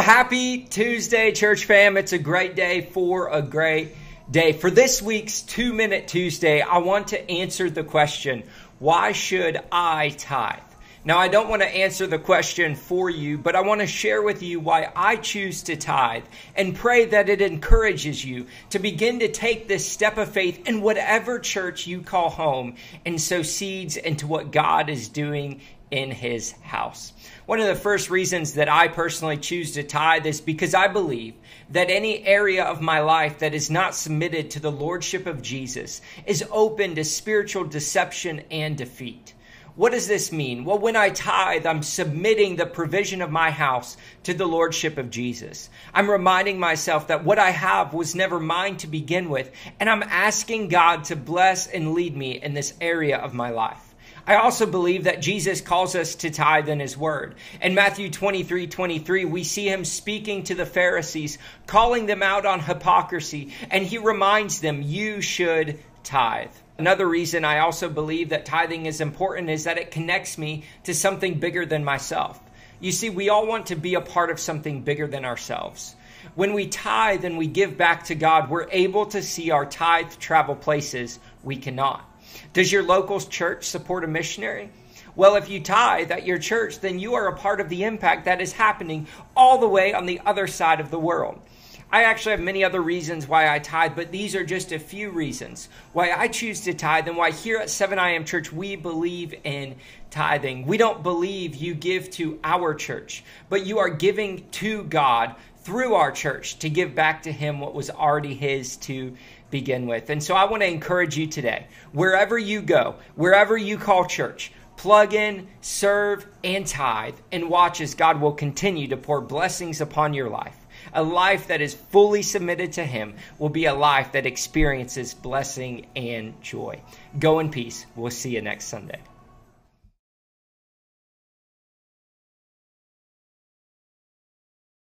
Happy Tuesday, church fam. It's a great day for a great day. For this week's Two Minute Tuesday, I want to answer the question why should I tithe? Now, I don't want to answer the question for you, but I want to share with you why I choose to tithe and pray that it encourages you to begin to take this step of faith in whatever church you call home and sow seeds into what God is doing in his house. One of the first reasons that I personally choose to tithe is because I believe that any area of my life that is not submitted to the lordship of Jesus is open to spiritual deception and defeat. What does this mean? Well, when I tithe, I'm submitting the provision of my house to the lordship of Jesus. I'm reminding myself that what I have was never mine to begin with, and I'm asking God to bless and lead me in this area of my life. I also believe that Jesus calls us to tithe in his word. In Matthew 23 23, we see him speaking to the Pharisees, calling them out on hypocrisy, and he reminds them, You should tithe. Another reason I also believe that tithing is important is that it connects me to something bigger than myself. You see, we all want to be a part of something bigger than ourselves. When we tithe and we give back to God, we're able to see our tithe travel places we cannot. Does your local church support a missionary? Well, if you tithe at your church, then you are a part of the impact that is happening all the way on the other side of the world. I actually have many other reasons why I tithe, but these are just a few reasons why I choose to tithe and why here at 7IM Church we believe in tithing. We don't believe you give to our church, but you are giving to God through our church to give back to Him what was already His to begin with. And so I want to encourage you today, wherever you go, wherever you call church, plug in, serve, and tithe, and watch as God will continue to pour blessings upon your life. A life that is fully submitted to Him will be a life that experiences blessing and joy. Go in peace. We'll see you next Sunday.